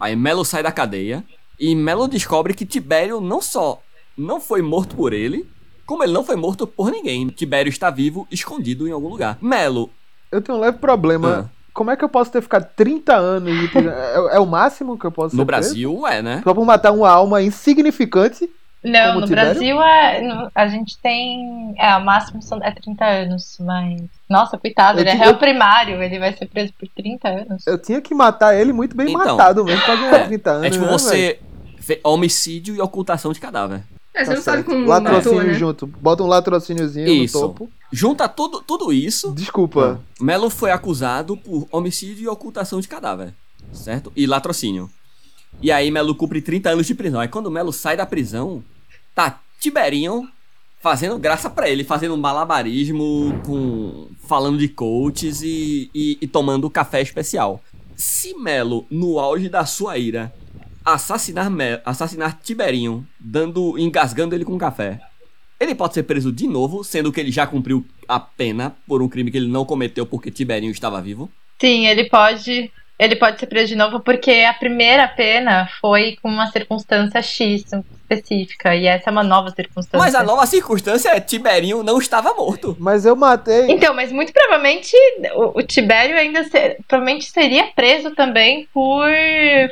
Aí Melo sai da cadeia e Melo descobre que Tibério não só não foi morto por ele, como ele não foi morto por ninguém. Tibério está vivo, escondido em algum lugar. Melo, Eu tenho um leve problema. Ah. Como é que eu posso ter ficado 30 anos de? *laughs* É, é o máximo que eu posso no? Brasil, é, né? Só por matar uma alma insignificante? Não, Como no Tibério? Brasil é, no- a gente tem. É, o máximo são, é 30 anos, mas. Nossa, coitado, Eu ele é te- réu eu- primário, ele vai ser preso por 30 anos. Eu tinha que matar ele muito bem Então, matado mesmo pra ganhar 30 anos. É tipo né, você fe- homicídio e ocultação de cadáver. É, você Tá não sabe certo. como matou, Latrocínio né? junto. Bota um latrocíniozinho Isso. no topo. Junta tudo, tudo isso. Desculpa. Melo foi acusado por homicídio e ocultação de cadáver, certo? E latrocínio. E aí Melo cumpre 30 anos de prisão. Aí quando Melo sai da prisão, tá Tiberinho fazendo graça pra ele, fazendo malabarismo, com falando de coaches e, e, e tomando café especial. Se Melo, no auge da sua ira, assassinar, Me- assassinar Tiberinho, dando, engasgando ele com café, ele pode ser preso de novo, sendo que ele já cumpriu a pena por um crime que ele não cometeu porque Tiberinho estava vivo. Sim, ele pode. Ele pode ser preso de novo porque a primeira pena foi com uma circunstância X específica. E essa é uma nova circunstância. Mas a nova circunstância é Tiberinho não estava morto. Mas eu matei. Então, mas muito provavelmente o, o Tibério ainda ser- provavelmente seria preso também por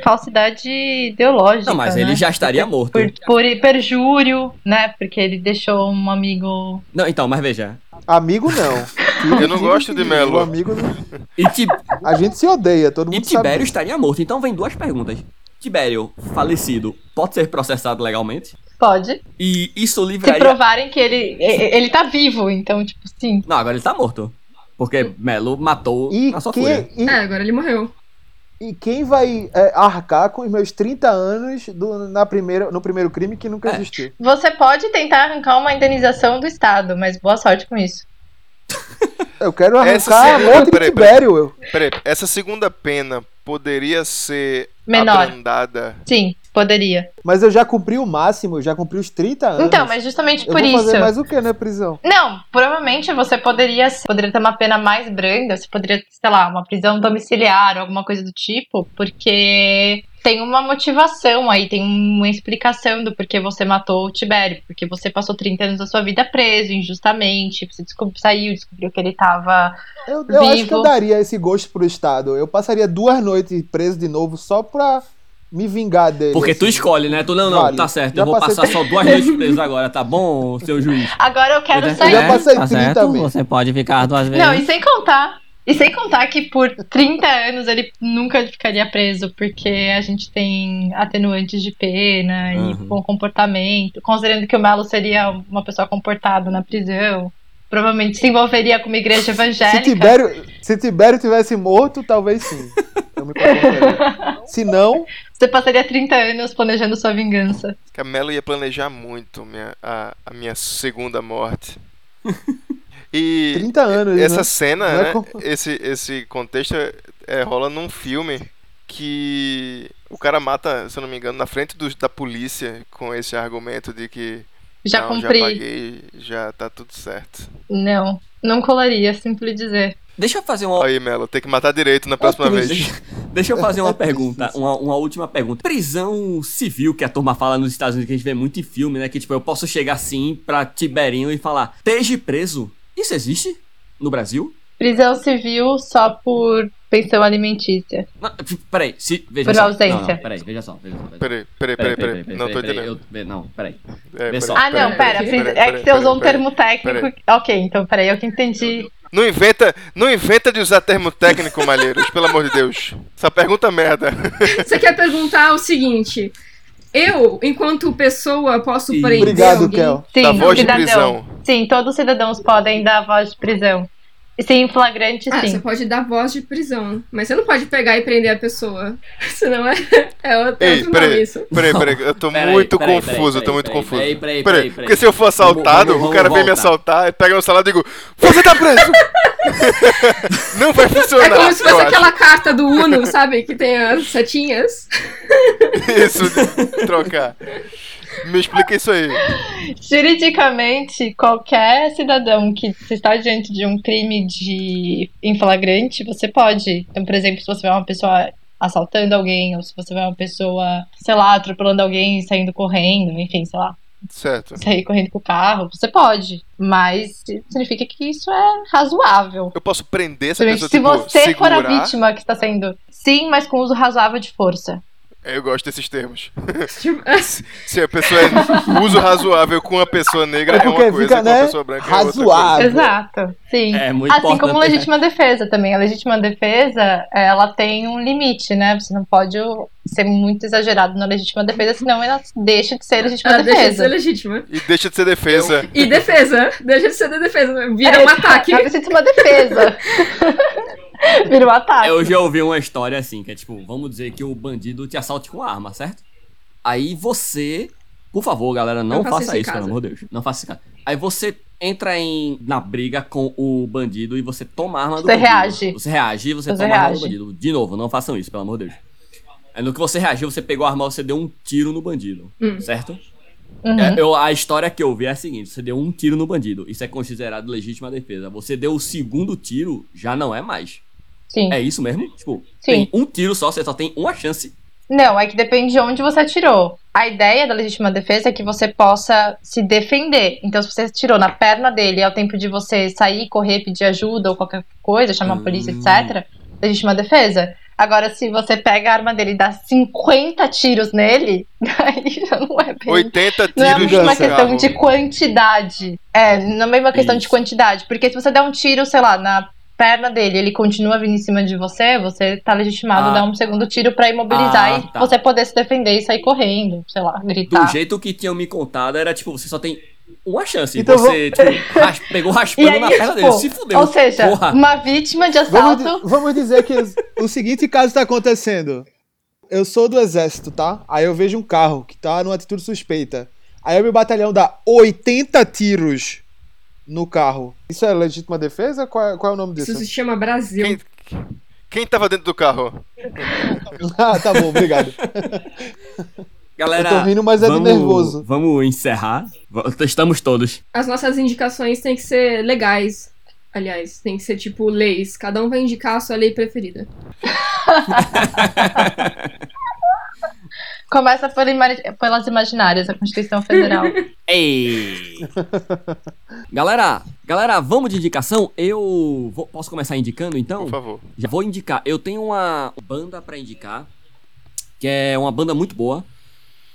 falsidade ideológica. Não, mas né? ele já estaria morto. Por, por perjúrio, né? Porque ele deixou um amigo. Não, então, mas veja. Amigo não. *laughs* Eu não gosto de Melo. O amigo não. E, Ti- A gente se odeia, todo e mundo Tibério sabe. estaria morto. Então vem duas perguntas. Tibério, falecido, pode ser processado legalmente? Pode. E isso Se livraria. provarem que ele, e- ele tá vivo, então, tipo, sim. Não, agora ele tá morto. Porque Melo matou E na sua fúria. quem, e, É, agora ele morreu. e quem vai é, arcar com os meus 30 anos do- na primeira, no primeiro crime que nunca É. existiu? Você pode tentar arrancar uma indenização do Estado, mas boa sorte com isso. *laughs* Eu quero arrancar a morte de peraí, Tibério. Peraí, essa segunda pena poderia ser Menor. abrandada. Sim. Poderia. Mas eu já cumpri o máximo, eu já cumpri os 30 anos. Então, mas justamente eu por vou isso. fazer mais o que na prisão? Não, provavelmente você poderia, poderia ter uma pena mais branda, você poderia, sei lá, uma prisão domiciliar ou alguma coisa do tipo, porque tem uma motivação aí, tem uma explicação do porquê você matou o Tibério, porque você passou 30 anos da sua vida preso injustamente, você descob- saiu, descobriu que ele tava. Eu, eu acho que eu daria esse gosto pro Estado. Eu passaria duas noites preso de novo só pra me vingar dele. Porque tu assim. escolhe, né? Tu, não, não, Vale. tá certo. Já eu vou passar só duas noites *laughs* preso agora, tá bom, seu juiz? Agora eu quero Eu sair. já passei tá 30 certo, mesmo. Você pode ficar duas vezes. Não, e sem contar. E sem contar que por 30 anos ele nunca ficaria preso, porque a gente tem atenuantes de pena Uhum. e bom comportamento. Considerando que o Melo seria uma pessoa comportada na prisão. Provavelmente se envolveria com uma igreja Se evangélica. Tibério, se Tibério tivesse morto, talvez sim. Eu me comportaria. *laughs* Se não, Você passaria 30 anos planejando sua vingança. Camelo ia planejar muito minha, a, a minha segunda morte. *laughs* E 30 anos, essa né? cena, Não é né? como- Esse, esse contexto é, é, rola num filme que o cara mata, se eu não me engano, na frente dos- da polícia com esse argumento de que Já não, cumpri. já paguei, já tá tudo certo. Não, não colaria, simples dizer. Deixa eu fazer uma. Aí, Melo, tem que matar direito na próxima triste. vez. Deixa, eu fazer uma É *laughs* pergunta, uma, uma última pergunta. Prisão civil que a turma fala nos Estados Unidos, que a gente vê muito em filme, né? Que tipo, eu posso chegar assim pra Tiberinho e falar, esteja preso. Isso existe no Brasil? Prisão civil só por pensão alimentícia. Não, peraí, se, veja Por só. ausência. Não, não, peraí, veja só. Veja só, veja só. Peraí, peraí, peraí, peraí. Não tô peraí, entendendo. eu- não, peraí. É, peraí, só. Ah, não, peraí, pera. peraí, peraí, É que peraí, você usou um peraí. termo técnico. Ok, então peraí, eu que entendi. Não inventa, não inventa de usar termo técnico, Malheiros, pelo amor de Deus. Essa pergunta é merda. Você quer perguntar o seguinte: eu, enquanto pessoa, posso prender obrigado, alguém? Kel. Sim, da voz de cidadão. prisão. Sim, todos os cidadãos podem dar voz de prisão. Sim, em flagrante, Ah, sim. você pode dar voz de prisão, mas você não pode pegar e prender a pessoa. *laughs* Senão é, é outro, é Ei, outro peraí. isso. Peraí, peraí, eu tô Peraí, muito peraí, confuso, eu tô peraí, muito peraí, confuso. peraí, peraí, Peraí, peraí, peraí. porque se eu for assaltado, Vamos- o cara vamos vem me assaltar, pega meu celular e digo, você tá preso! *laughs* Não vai funcionar. É como se fosse acho. aquela carta do Uno, sabe? Que tem as setinhas. *laughs* Isso, trocar. Me explica isso aí. Juridicamente, qualquer cidadão que se está diante de um crime de em flagrante, você pode. Então, por exemplo, se você vê uma pessoa assaltando alguém, ou se você vê uma pessoa, sei lá, atropelando alguém e saindo correndo, enfim, sei lá, Certo. sair correndo com o carro, você pode. Mas significa que isso é razoável. Eu posso prender essa Principalmente pessoa, se tipo, você for a segurar? vítima que está sendo. Sim, mas com uso razoável de força. Eu gosto desses termos. Tipo, *laughs* Se a pessoa é uso razoável com a pessoa negra É é, uma coisa, fica, com a né, pessoa branca é outra coisa. razoável. Exato, sim. É muito Assim como importante. legítima defesa também. A legítima defesa, ela tem um limite, né? Você não pode ser muito exagerado na legítima defesa, senão ela deixa de ser legítima ela deixa de ser defesa. legítima. E deixa de ser defesa. E defesa. Deixa de ser de defesa. Vira É, um ataque. É legítima defesa. *laughs* *laughs* Vira um ataque. Eu já ouvi uma história assim, que é tipo, vamos dizer que o bandido te assalte com arma, certo? Aí você, por favor, galera, não, Não faça isso pelo amor de Deus. Não faça isso. Aí você entra em, na briga com o bandido e você toma a arma do Você bandido. reage. Você reage e você, Você toma a arma do bandido. De novo, não façam isso, pelo amor de Deus. Aí no que você reagiu, você pegou a arma, você deu um tiro no bandido, Hum. certo? Uhum. É, eu- a história que eu vi é a seguinte: você deu um tiro no bandido, isso é considerado legítima defesa. Você deu o segundo tiro, já não é mais. Sim. É isso mesmo? Tipo, Sim. tem um tiro só, você só tem uma chance. Não, é que depende de onde você atirou. A ideia da legítima defesa é que você possa se defender. Então, se você atirou na perna dele, é o tempo de você sair, correr, pedir ajuda ou qualquer coisa, chamar a polícia, Hum. etc. Legítima defesa. Agora, se você pega a arma dele e dá 50 tiros nele, *laughs* aí já não é bem. 80 Não é a tiros mesma no questão carro. de quantidade. É, não é a mesma questão de Isso. quantidade. Porque se você der um tiro, sei lá, na perna dele, ele continua vindo em cima de você, você tá legitimado a Ah. dar um segundo tiro pra imobilizar Ah, e tá. você poder se defender e sair correndo, sei lá, Do gritar. jeito que tinham me contado, era tipo, você só tem uma chance. Então você, tipo, *laughs* ras- pegou raspando aí, na perna tipo, dele. Se fudeu. ou seja, Porra. uma vítima de Vamos, assalto. di- vamos dizer que o seguinte caso tá acontecendo. Eu sou do exército, tá? Aí eu vejo um carro que tá numa atitude suspeita. Aí o meu batalhão dá 80 tiros no carro. Isso é legítima defesa? Qual é, qual é o nome disso? Isso se chama Brasil. Quem, quem tava dentro do carro? *laughs* ah, tá bom, obrigado. Galera, Eu tô rindo, mas é de vamos, nervoso. Vamos encerrar. Estamos todos. As nossas indicações têm que ser legais. Aliás, tem que ser tipo leis. Cada um vai indicar a sua lei preferida. *laughs* Começa por imari- pelas imaginárias, a Constituição Federal. *laughs* Ei! galera, galera, vamos de indicação? Eu vou- posso começar indicando então? Por favor. Já vou indicar. Eu tenho uma banda pra indicar, que é uma banda muito boa,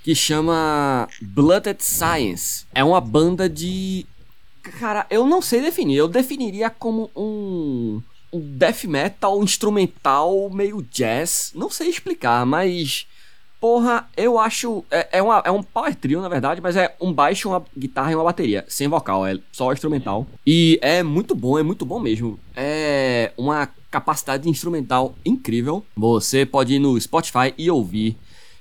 que chama Blooded Science. É uma banda de. Cara, eu não sei definir. Eu definiria como um. Um death metal instrumental meio jazz. Não sei explicar, mas. Porra, eu acho. É, é, uma- é um power trio, na verdade, mas é um baixo, uma guitarra e uma bateria. Sem vocal, é só instrumental. E é muito bom, é muito bom mesmo. É uma capacidade instrumental incrível. Você pode ir no Spotify e ouvir.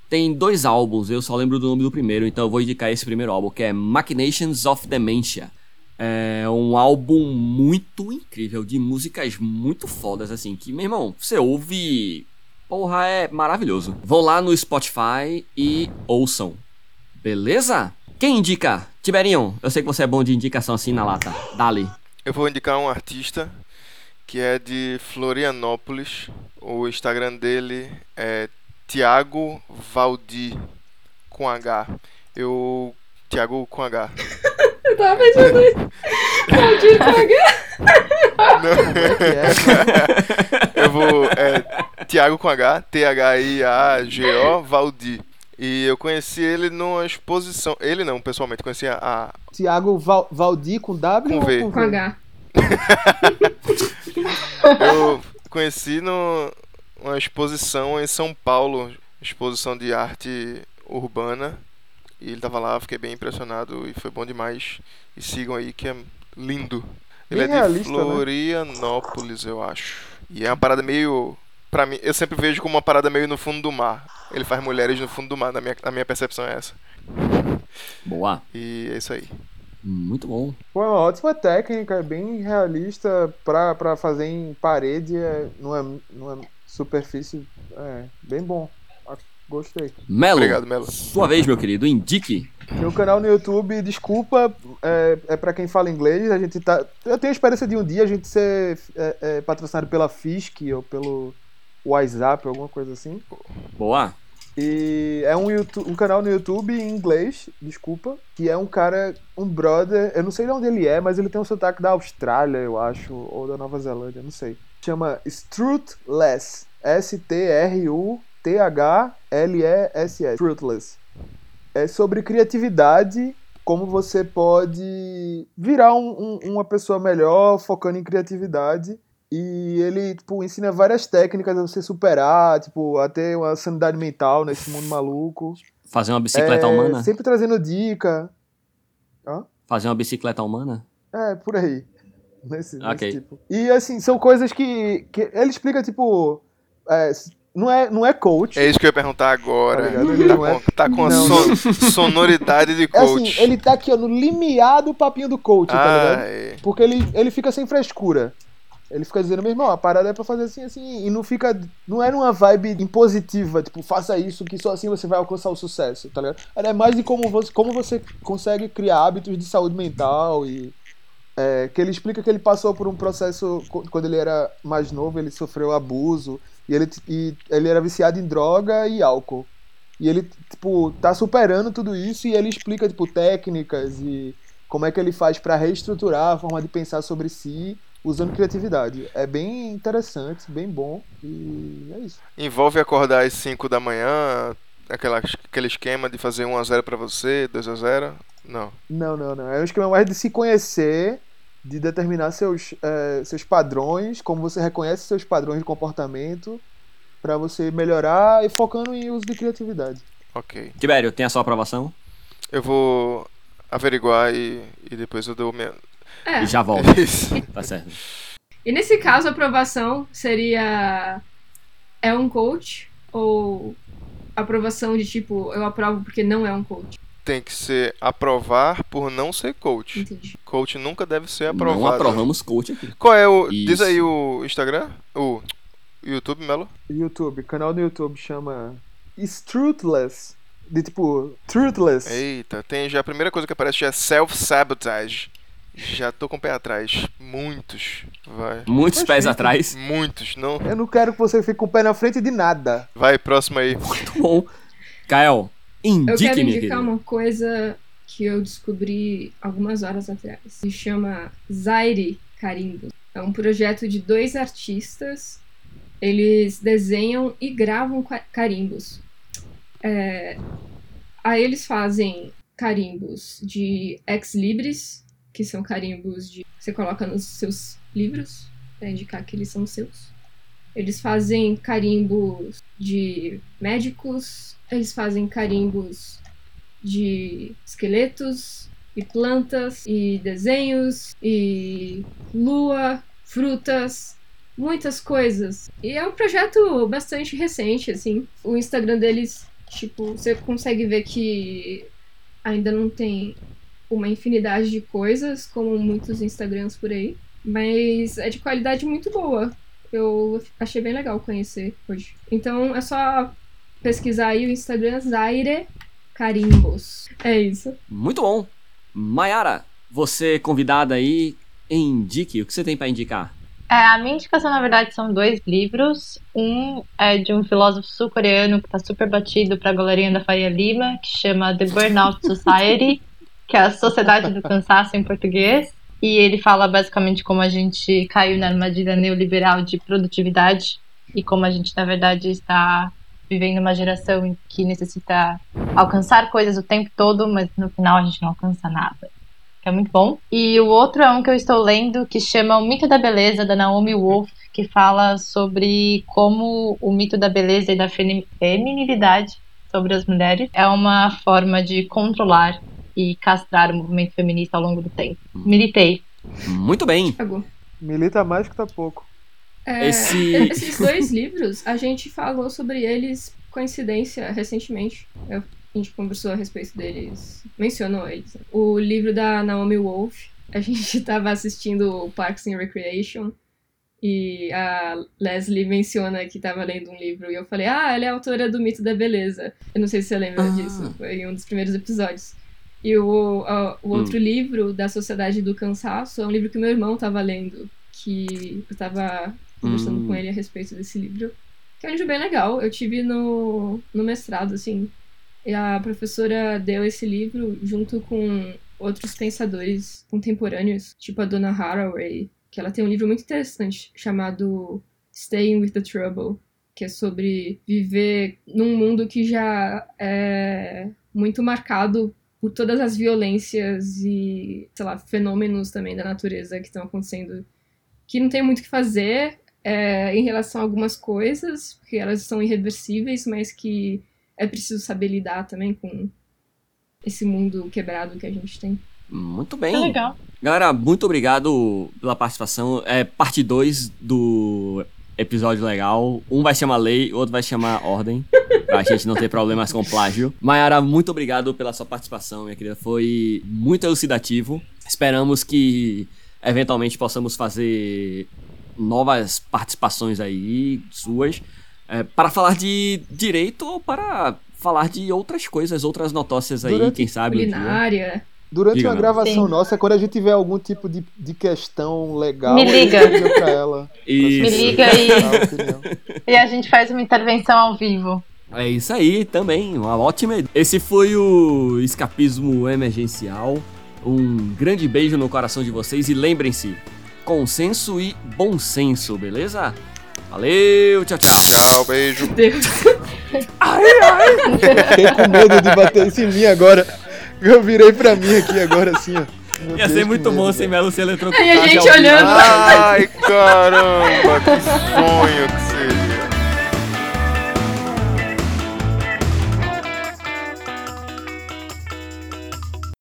Tem dois álbuns, eu só lembro do nome do primeiro, então eu vou indicar esse primeiro álbum, que é Machinations of Dementia. É um álbum muito incrível, de músicas muito fodas, assim, que, meu irmão, você ouve. Porra, é maravilhoso. Vão lá no Spotify e ouçam. Beleza? Quem indica? Tiberinho, eu sei que você é bom de indicação assim na lata. Dali. Eu vou indicar um artista que é de Florianópolis. O Instagram dele é Tiago Valdi com H. Eu. Tiago com H. *laughs* Eu tava pensando aí. Valdir Paga. Que é, *laughs* Eu vou. É, Tiago com H, T-H-I-A-G-O, Valdi. E eu conheci ele numa exposição. Ele não, pessoalmente, conheci a. Tiago Val, Valdir com W Com ou V. com Com H. *laughs* eu conheci no, uma exposição em São Paulo, exposição de arte urbana. E ele tava lá, fiquei bem impressionado e foi bom demais. E sigam aí que é lindo. Ele Bem é de realista, né? Florianópolis, eu acho. E é uma parada meio. Pra mim, eu sempre vejo como uma parada meio no fundo do mar. Ele faz mulheres no fundo do mar, na minha, na minha percepção é essa. Boa. E é isso aí. Muito bom. Pô, é uma ótima técnica, é bem realista pra, pra fazer em parede, é, numa, numa superfície. É, bem bom. Ah, Gostei. Melo. Obrigado, Melo. Sua vez, meu querido. Indique. Meu canal no YouTube, desculpa, é, é para quem fala inglês. A gente tá. Eu tenho a esperança de um dia a gente ser é, é, patrocinado pela Fisk ou pelo WhatsApp, alguma coisa assim. Boa. E é um, YouTube, um canal no YouTube em inglês, desculpa, que é um cara, um brother, eu não sei de onde ele é, mas ele tem um sotaque da Austrália, eu acho, ou da Nova Zelândia, não sei. Chama Strutless. S-T-R-U-T-H-L-E-S-S. Strutless. É sobre criatividade, como você pode virar um- um- uma pessoa melhor focando em criatividade. E ele, tipo, ensina várias técnicas a você superar, tipo, a ter uma sanidade mental nesse mundo maluco. Fazer uma bicicleta É, humana? Sempre trazendo dica. Fazer uma bicicleta humana? É, por aí. Nesse, nesse Ok. tipo. E, assim, são coisas que, que ele explica, tipo... é, não, é, não é coach. É isso que eu ia perguntar agora. Tá ligado? Ele Tá não é- com, tá com a não, son- sonoridade de É coach. assim, ele tá aqui, ó, no limiar do papinho do coach, tá ah, ligado? é. Porque ele, ele fica sem frescura. Ele fica dizendo, meu irmão, a parada é pra fazer assim, assim, e não fica. Não é numa vibe impositiva, tipo, faça isso, que só assim você vai alcançar o sucesso, tá ligado? Ela é mais de como você, como você consegue criar hábitos de saúde mental e. é, que ele explica que ele passou por um processo quando ele era mais novo, ele sofreu abuso, e ele, e ele era viciado em droga e álcool. E ele, tipo, tá superando tudo isso e ele explica, tipo, técnicas e como é que ele faz pra reestruturar a forma de pensar sobre si usando criatividade. É bem interessante, bem bom e é isso. Envolve acordar às 5 da manhã, aquela, aquele esquema de fazer 1x0 pra você, 2x0. Não. Não, não, não. É um esquema mais de se conhecer, de determinar seus, eh, seus padrões, como você reconhece seus padrões de comportamento, pra você melhorar e focando em uso de criatividade. Ok. Tibério, tem a sua aprovação? Eu vou averiguar e, e depois eu dou minha. É. E já volta. *laughs* Isso. Tá certo. E nesse caso, a aprovação seria. É um coach? Ou aprovação de tipo, eu aprovo porque não é um coach? Tem que ser aprovar por não ser coach. Entendi. Coach nunca deve ser aprovado. Não aprovamos coach aqui. Qual é o. Diz Isso. aí o Instagram? O YouTube, Melo? YouTube, canal no YouTube chama Strutless. De tipo, truthless. Eita, tem já a primeira coisa que aparece já é self-sabotage. Já tô com o pé atrás. Muitos. Vai. Muitos Mas pés fica. atrás. Muitos, não. Eu não quero que você fique com o pé na frente de nada. Vai, próximo aí. Muito bom. Kael, Eu indique, quero indicar uma coisa que eu descobri algumas horas atrás. Se chama Zaire Carimbo. É um projeto de dois artistas. Eles desenham e gravam ca- carimbos. É, Aí eles fazem carimbos de ex-libris, que são carimbos de você coloca nos seus livros para indicar que eles são seus. Eles fazem carimbos de médicos, eles fazem carimbos de esqueletos e plantas e desenhos e lua, frutas, muitas coisas. E é um projeto bastante recente, assim. O Instagram deles, tipo, você consegue ver que ainda não tem uma infinidade de coisas, como muitos Instagrams por aí. Mas é de qualidade muito boa. Eu achei bem legal conhecer hoje. Então é só pesquisar aí o Instagram Zaire Carimbos. É isso. Muito bom. Mayara, você convidada aí, indique. O que você tem pra indicar? É, a minha indicação, na verdade, são dois livros. Um é de um filósofo sul-coreano que tá super batido pra galerinha da Faria Lima, que chama The Burnout Society, *laughs* que é a Sociedade do Cansaço em português. E ele fala basicamente como a gente caiu na armadilha neoliberal de produtividade e como a gente, na verdade, está vivendo uma geração que necessita alcançar coisas o tempo todo, mas no final a gente não alcança nada que é muito bom. E o outro é um que eu estou lendo que chama O Mito da Beleza, da Naomi Wolf, que fala sobre como o mito da beleza e da femi- feminilidade sobre as mulheres é uma forma de controlar e castrar o movimento feminista ao longo do tempo. Militei. Muito bem. Milita mais que tá pouco. É, Esse- *laughs* Esses dois livros, a gente falou sobre eles, coincidência, recentemente. Eu- a gente conversou a respeito deles, mencionou eles. O livro da Naomi Wolf, a gente *laughs* tava assistindo o Parks and Recreation e a Leslie menciona que tava lendo um livro e eu falei, ah, ela é autora do Mito da Beleza. Eu não sei se você lembra Ah. disso, foi em um dos primeiros episódios. E o, a- o outro livro, da Sociedade do Cansaço, é um livro que meu irmão tava lendo, que eu tava conversando Hum. com ele a respeito desse livro. Que é um livro bem legal. Eu tive no, no mestrado, assim. E a professora deu esse livro junto com outros pensadores contemporâneos, tipo a Donna Haraway, que ela tem um livro muito interessante chamado Staying with the Trouble, que é sobre viver num mundo que já é muito marcado por todas as violências e, sei lá, fenômenos também da natureza que estão acontecendo, que não tem muito o que fazer é, em relação a algumas coisas, porque elas são irreversíveis, mas que é preciso saber lidar também com esse mundo quebrado que a gente tem. Muito Que bem. legal. Galera, muito obrigado pela participação. É parte 2 do episódio legal. Um vai chamar lei, outro vai chamar ordem. *laughs* Pra gente não ter problemas com plágio. Mayara, muito obrigado pela sua participação, minha querida. Foi muito elucidativo. Esperamos que eventualmente possamos fazer novas participações aí suas. é, para falar de direito ou para falar de outras coisas, outras notócias aí, Durante quem sabe. um. Culinária. Durante Diga, uma Nanda. gravação Sim. nossa, quando a gente tiver algum tipo de, de questão legal, Me liga. ela. Isso. Me liga e, e a gente faz uma intervenção ao vivo. É isso aí também, uma ótima ideia. Esse foi o Escapismo Emergencial. Um grande beijo no coração de vocês e lembrem-se, consenso e bom senso, beleza? Valeu, tchau, tchau. Tchau, beijo. Deus. *laughs* Fiquei com medo de bater isso em mim agora. Eu virei pra mim aqui agora assim, ó. Meu Ia Deus, ser muito medo, bom sem Melo se eletrocutar. Aí a gente olhando. Ai, caramba, que sonho que seja.